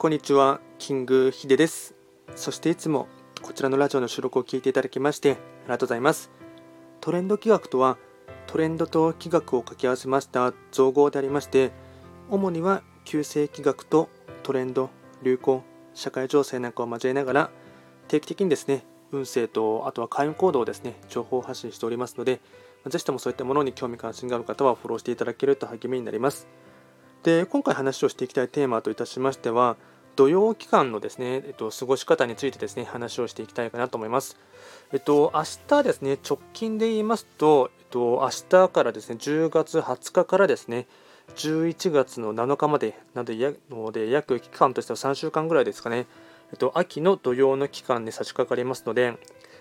こんにちは、キングヒデです。そしていつもこちらのラジオの収録を聞いていただきましてありがとうございます。トレンド企画とは、トレンドと企画を掛け合わせました造語でありまして、主には旧世企画とトレンド、流行、社会情勢なんかを交えながら、定期的にですね、運勢とあとは開運行動をですね、情報発信しておりますので、ぜひともそういったものに興味関心がある方はフォローしていただけると励みになります。で今回話をしていきたいテーマといたしましては土曜期間のですね、えっと、過ごし方についてですね話をしていきたいかなと思います。えっと明日ですね直近で言いますと、えっと、明日からですね10月20日からですね11月の7日までなどので約期間としては3週間ぐらいですかね、えっと、秋の土曜の期間に差し掛かりますので、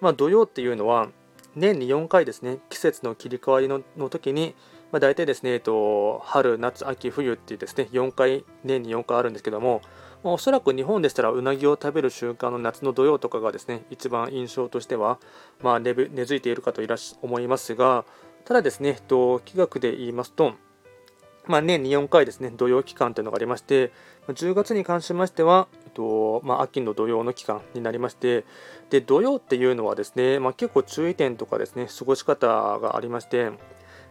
まあ、土曜っていうのは年に4回ですね季節の切り替わりのの時にまあ、大体ですね、えっと、春、夏、秋、冬ってですね、4回、年に4回あるんですけども、まあ、おそらく日本でしたらうなぎを食べる習慣の夏の土曜とかがですね、一番印象としては、まあ、根付いているかといらし思いますが、ただですね、えっと、気学で言いますと、まあ、年に4回ですね、土曜期間というのがありまして、10月に関しましては、えっとまあ、秋の土曜の期間になりまして、で土曜っていうのはですね、まあ、結構注意点とかですね、過ごし方がありまして、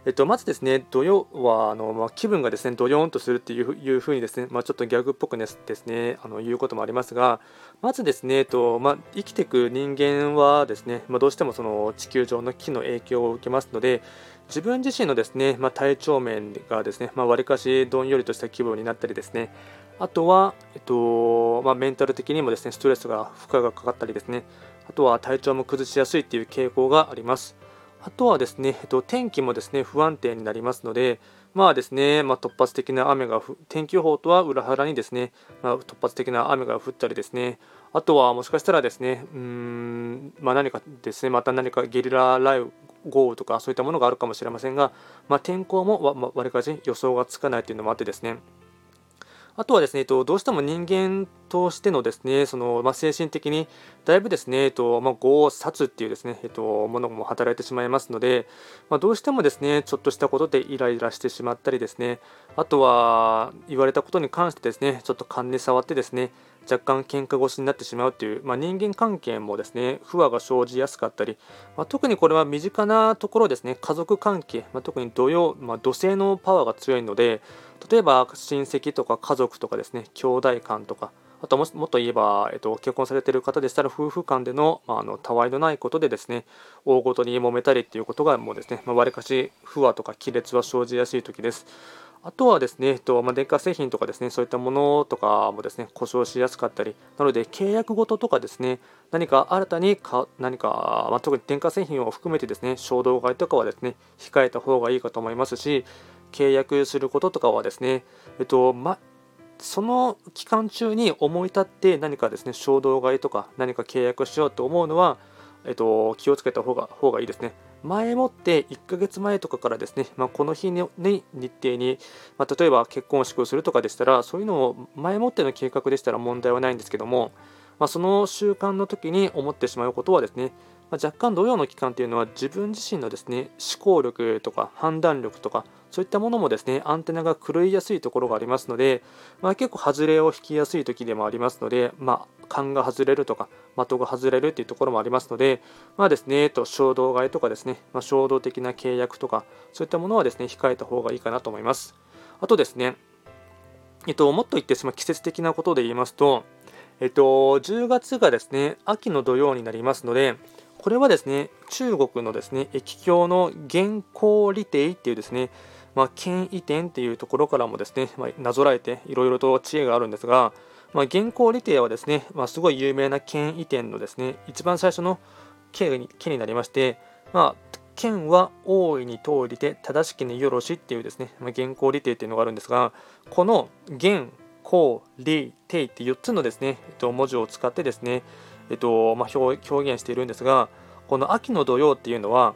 えっと、まずですね、土曜はあの、まあ、気分がですね、ドヨーンとするっていういうふうにですね、まあ、ちょっとギャグっぽくですね、あの言うこともありますが、まずですね、えっとまあ、生きていく人間はですね、まあ、どうしてもその地球上の木の影響を受けますので、自分自身のですね、まあ、体調面がですね、わり、かしどんよりとした気分になったりですね、あとは、えっとまあ、メンタル的にもですね、ストレスが負荷がかかったりですね、あとは体調も崩しやすいっていう傾向があります。あとはですね、えっと、天気もですね不安定になりますので、まあですね、まあ、突発的な雨が天気予報とは裏腹にですね、まあ、突発的な雨が降ったりですね、あとはもしかしたらですね、うん、まあ、何かですね、また何かゲリラ雷雨、豪雨とかそういったものがあるかもしれませんが、ま、天候もわわりかし予想がつかないというのもあってですね、あとはですね、どうしても人間としてのですね、その、精神的にだいぶですね、えっとまあ、業殺っていうですね、えっと、ものも働いてしまいますので、まあ、どうしてもですね、ちょっとしたことでイライラしてしまったりですね、あとは言われたことに関してですね、ちょっと勘に触ってですね、若干喧嘩腰になってしまうという、まあ、人間関係もですね不和が生じやすかったり、まあ、特にこれは身近なところですね家族関係、まあ、特に土曜、ま土星のパワーが強いので例えば親戚とか家族とかですね兄弟間とかあとももっと言えば、えっと、結婚されている方でしたら夫婦間での,、まあ、あのたわいのないことでですね大ごとに揉めたりっていうことがもうですねわり、まあ、かし不和とか亀裂は生じやすい時です。あとはですね、えっとまあ、電化製品とかですね、そういったものとかもですね、故障しやすかったり、なので契約ごととかですね、何か新たにか何か、まあ、特に電化製品を含めてですね、衝動買いとかはですね、控えた方がいいかと思いますし、契約することとかはですね、えっと、ま、その期間中に思い立って何かですね、衝動買いとか何か契約しようと思うのは、えっと、気をつけた方が方がいいですね。前もって1ヶ月前とかからですね、まあ、この日に日程に、まあ、例えば結婚式をするとかでしたら、そういうのを前もっての計画でしたら問題はないんですけども、まあ、その習慣の時に思ってしまうことはですね、ま若干同様の期間というのは自分自身のですね思考力とか判断力とかそういったものもですねアンテナが狂いやすいところがありますので、まあ、結構外れを引きやすい時でもありますので、まあ、勘が外れるとか的が外れるっていうところもありますので、まあですね、と、衝動買いとかですね、まあ、衝動的な契約とかそういったものはですね控えた方がいいかなと思います。あとですね、えっと、もっと言ってしまう季節的なことで言いますと、えっと、10月がですね秋の土曜になりますので、これはですね、中国のですね、液境の元光利帝っていうですね、まあ、権威典っていうところからもですね、まあ、なぞらえていろいろと知恵があるんですが、まあ、元光利帝はですね、まあ、すごい有名な権威典のですね、一番最初の権にになりまして、まあ、剣は大いに通りで正しきによろしっていうですね、まあ、元光利帝っていうのがあるんですが、この元、光、利、帝って4つのですね、えっと、文字を使ってですね、えっとまあ、表現しているんですが、この秋の土曜っていうのは、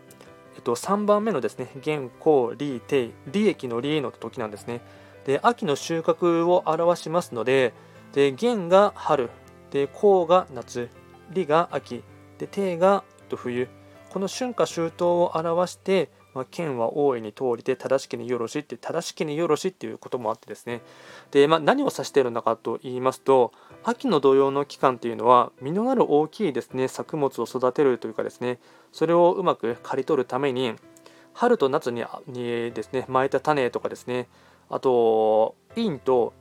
えっと、3番目のですね、現行、利、定、利益の利の時なんですね。で、秋の収穫を表しますので、で現が春、で行が夏、利が秋、で定が冬、この春夏秋冬を表して、まあ、剣は大いに通りて正しきによろしって正しきによろしっていうこともあってですね。で、まあ、何を指しているのかと言いますと秋の土用の期間というのは実のなる大きいですね作物を育てるというかですねそれをうまく刈り取るために春と夏ににですね巻いた種とかですねあと陰と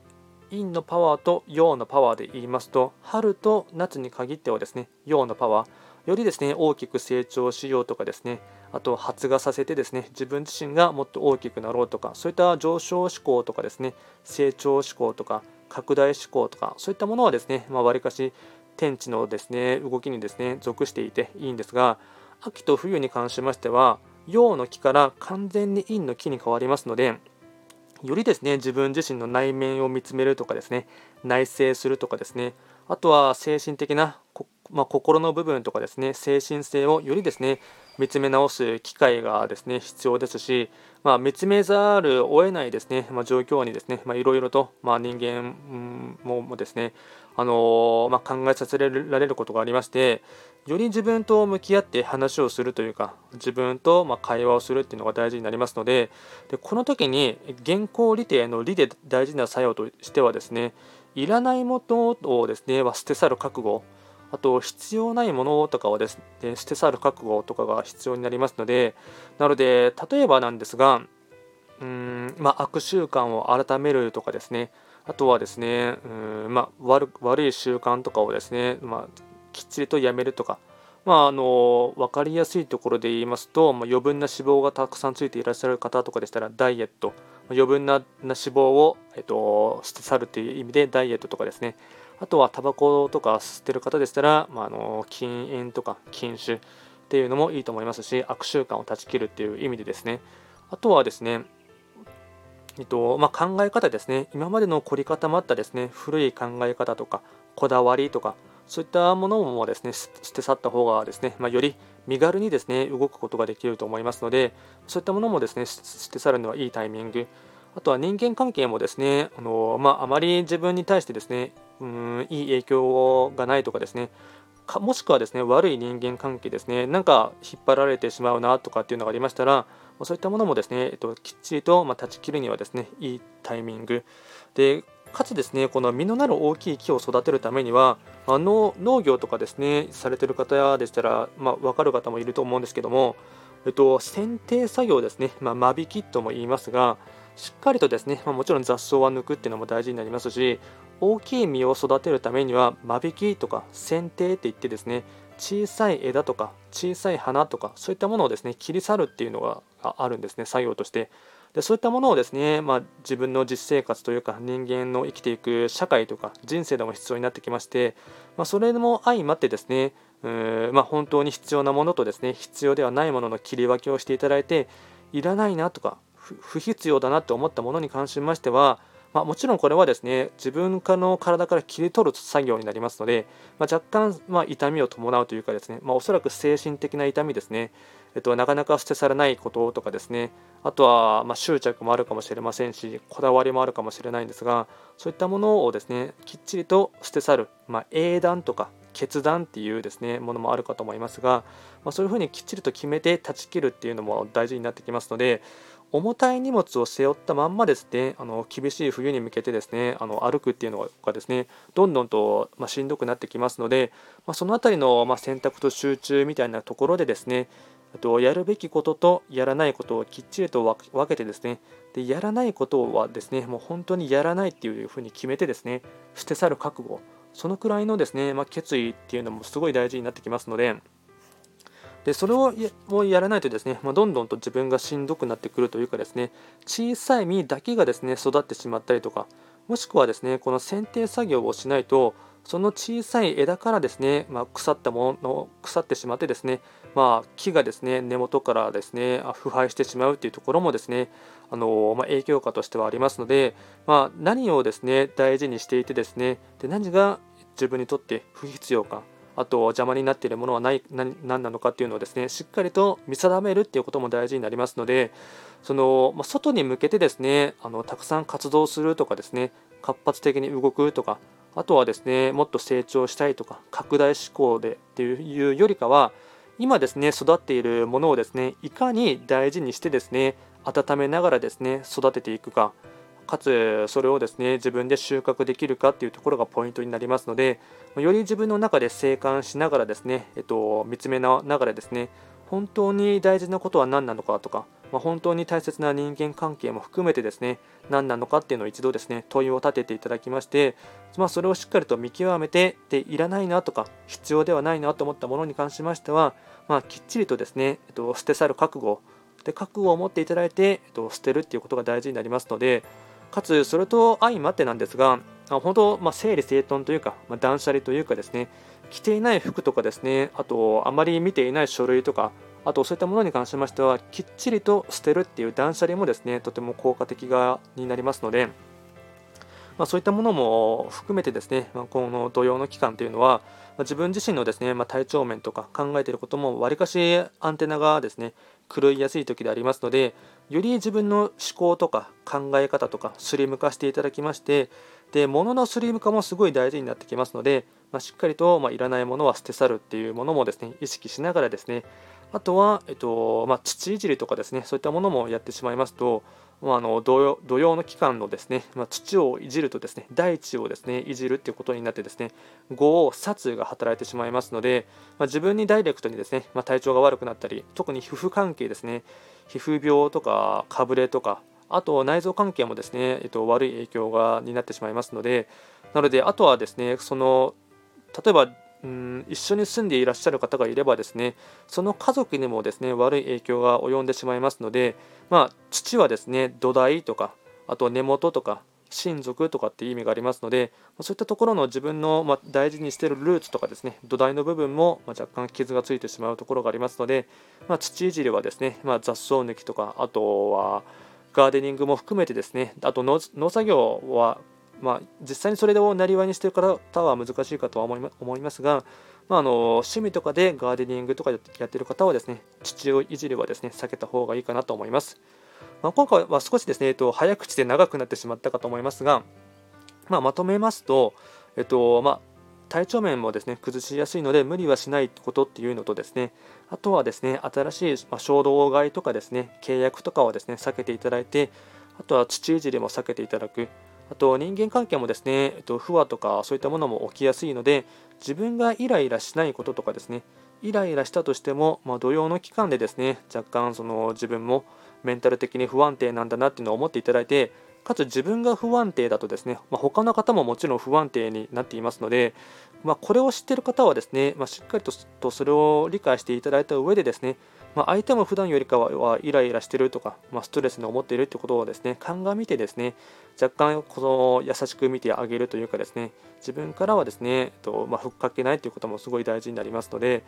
陰のパワーと陽のパワーで言いますと春と夏に限ってはですね陽のパワーよりですね大きく成長しようとかですねあと発芽させてですね自分自身がもっと大きくなろうとかそういった上昇志向とかですね成長志向とか拡大志向とかそういったものはですねわり、かし天地のですね動きにですね属していていいんですが秋と冬に関しましては陽の木から完全に陰の木に変わりますのでよりですね自分自身の内面を見つめるとかですね内省するとかですねあとは精神的なまあ、心の部分とかですね精神性をよりですね見つめ直す機会がですね必要ですし、まあ、見つめざるを得ないですね、まあ、状況にですねいろいろと、まあ、人間もですね、あのー、ま考えさせられることがありましてより自分と向き合って話をするというか自分とま会話をするっていうのが大事になりますのででこの時に現行利定の利で大事な作用としてはですねいらないものをですね捨て去る覚悟あと必要ないものとかをですね、捨て去る覚悟とかが必要になりますので、なので、例えばなんですが、うん、まあ、悪習慣を改めるとかですね、あとはですね、うんまあ、悪悪い習慣とかをですね、まあ、きっちりとやめるとか、まあ、あの分かりやすいところで言いますと、まあ、余分な脂肪がたくさんついていらっしゃる方とかでしたらダイエット。余分な脂肪を、えっと、捨て去るという意味でダイエットとかですねあとはタバコとか吸ってる方でしたら、まあ、あの禁煙とか禁酒っていうのもいいと思いますし悪習慣を断ち切るっていう意味でですね。あとはですねえっとまあ、考え方ですね。今までの凝り固まったですね古い考え方とかこだわりとかそういったものもですね捨て去った方がですね、まあ、より身軽にですね動くことができると思いますのでそういったものもですね捨て去るのはいいタイミング。あとは人間関係もですねあの、まあ、あまり自分に対してですねうんいい影響がないとかですね。かもしくはですね悪い人間関係ですね。なんか引っ張られてしまうなとかっていうのがありましたらそういったものもですね、えっと、きっちりと、まあ、断ち切るにはですねいいタイミング。でかつですねこの実のなる大きい木を育てるためにはあの農業とかですねされてる方でしたら、まあ、分かる方もいると思うんですけども、えっと、剪定作業ですね、まあ、間引きとも言いますがしっかりとですね、まあ、もちろん雑草は抜くっていうのも大事になりますし大きい実を育てるためには間引きとか剪定って言ってですね小さい枝とか小さい花とかそういったものをですね切り去るっていうのがあるんですね作業として。でそういったものをですね、まあ、自分の実生活というか人間の生きていく社会とか人生でも必要になってきまして、まあ、それも相まってですねうーまあ、本当に必要なものとですね必要ではないものの切り分けをしていただいていらないなとか不必要だなと思ったものに関しましてはまあ、もちろんこれはですね自分の体から切り取る作業になりますので、まあ、若干、ま、痛みを伴うというかですね、まあ、おそらく精神的な痛みですね、えっと、なかなか捨て去らないこととかですね。あとは、ま執着もあるかもしれませんしこだわりもあるかもしれないんですがそういったものをですねきっちりと捨て去る、ま、英断とか決断っていうですねものもあるかと思いますが、ま、そういうふうにきっちりと決めて断ち切るっていうのも大事になってきますので重たい荷物を背負ったまんまですね。あの厳しい冬に向けてですねあの歩くっていうのがですねどんどんと、まあ、しんどくなってきますので、まあ、その辺りの、まあ、選択と集中みたいなところでですねとやるべきこととやらないことをきっちりと分けてですねでやらないことはですねもう本当にやらないっていうふうに決めてですね捨て去る覚悟。そのくらいのですね、ま、決意っていうのもすごい大事になってきますのででそれをやらないとですね、まあ、どんどんと自分がしんどくなってくるというかですね小さい実だけがですね育ってしまったりとかもしくはですねこの剪定作業をしないとその小さい枝からですね、まあ、腐ったもの腐ってしまってですね、まあ、木がですね根元からですね腐敗してしまうというところもですねあの、まあ、影響下としてはありますので、ま、何をですね大事にしていてですねで何が自分にとって不必要かあと邪魔になっているものはない何なのかっていうのをですねしっかりと見定めるっていうことも大事になりますのでその、まあ、外に向けてですねあのたくさん活動するとかですね活発的に動くとかあとはですねもっと成長したいとか拡大志向でっていうよりかは今ですね育っているものをですねいかに大事にしてですね温めながらですね育てていくかかつそれをですね自分で収穫できるかっていうところがポイントになりますのでより自分の中で静観しながらですね、えっと、見つめながらですね本当に大事なことは何なのかとか、まあ、本当に大切な人間関係も含めてですね何なのかっていうのを一度ですね問いを立てていただきまして、まあ、それをしっかりと見極めてでいらないなとか必要ではないなと思ったものに関しましては、まあ、きっちりとですね、えっと、捨て去る覚悟で覚悟を持っていただいて、えっと、捨てるっていうことが大事になりますのでかつそれと相まってなんですが本当、まあ、整理整頓というか、まあ、断捨離というかですね着ていない服とかですねあとあまり見ていない書類とかあとそういったものに関しましてはきっちりと捨てるっていう断捨離もですねとても効果的がになりますので、まあ、そういったものも含めてですね、ま、この土曜の期間というのは、ま、自分自身のですね、ま体調面とか考えていることもわりかしアンテナがですね狂いやすい時でありますのでより自分の思考とか考え方とかスリム化していただきましてで物のスリム化もすごい大事になってきますので、まあ、しっかりと、まあ、いらないものは捨て去るっていうものもですね意識しながらですね。あとは、えっとまあ、土いじりとかですねそういったものもやってしまいますと、まあ、あの土曜の期間のですね、まあ、土をいじるとですね大地をですねいじるっていうことになってですね業殺が働いてしまいますので、まあ、自分にダイレクトにですね、まあ、体調が悪くなったり特に皮膚関係ですね皮膚病とかかぶれとかあと内臓関係もですね、えっと、悪い影響がになってしまいますのでなのであとはですねその例えばうん一緒に住んでいらっしゃる方がいればですねその家族にもですね悪い影響が及んでしまいますのでまあ土はですね土台とかあと根元とか親族とかっていう意味がありますのでそういったところの自分の、ま大事にしているルーツとかですね土台の部分も、ま若干傷がついてしまうところがありますので、まあ、土いじりはですね、まあ、雑草抜きとかあとはガーデニングも含めてですねあと農作業は、まあ、実際にそれをなりわいにしている方は難しいかとは思いますが、まあ、あの趣味とかでガーデニングとかやっている方はですね土いじりはですね避けた方がいいかなと思います。まあ、今回は少しですね、えっと、早口で長くなってしまったかと思いますが、まあ、まとめますと、えっとまあ、体調面もですね崩しやすいので無理はしないことっていうのとですねあとはですね新しい、ま衝動買いとかですね契約とかはですね避けていただいてあとは土いじりも避けていただく。あと人間関係もですね、えっと、不和とかそういったものも起きやすいので自分がイライラしないこととかですねイライラしたとしても、まあ、土曜の期間でですね若干その自分もメンタル的に不安定なんだなっていうのを思っていただいてかつ自分が不安定だとですね、まあ、他の方ももちろん不安定になっていますので、まあ、これを知っている方はですね、まあ、しっかりとそれを理解していただいた上でですね、ま、相手も普段よりかはイライラしてるとか、まストレスに思っているということをですね鑑みてですね若干この優しく見てあげるというかですね自分からはですね、とまふっかけないということもすごい大事になりますので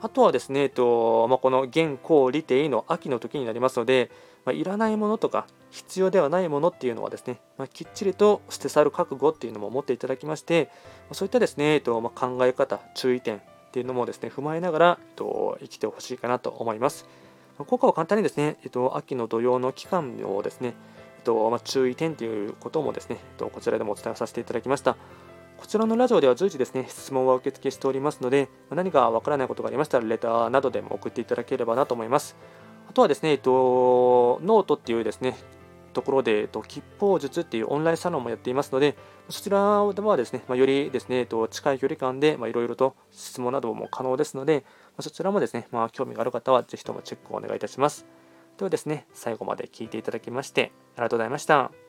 あとはですね、えっとまあ、この現行利定の秋の時になりますので、まあ、いらないものとか必要ではないものっていうのはですね、まあ、きっちりと捨て去る覚悟っていうのも持っていただきまして、そういったですね、えっとま考え方、注意点っていうのもですね、踏まえながら、えっと、生きてほしいかなと思います。効果は簡単にですね、えっと、秋の土用の期間をですね、えっとま注意点ということもですね、えっと、こちらでもお伝えさせていただきました。こちらのラジオでは随時ですね、質問は受付しておりますので、何かわからないことがありましたら、レターなどでも送っていただければなと思います。あとはですね、えっと、ノートっていうですね、ところで、えっと、吉報術っていうオンラインサロンもやっていますので、そちらではですね、まあ、よりですね、えっと、近い距離感で、まあ、いろいろと質問なども可能ですので、まあ、そちらもですね、まあ、興味がある方はぜひともチェックをお願いいたします。ではですね、最後まで聞いていただきまして、ありがとうございました。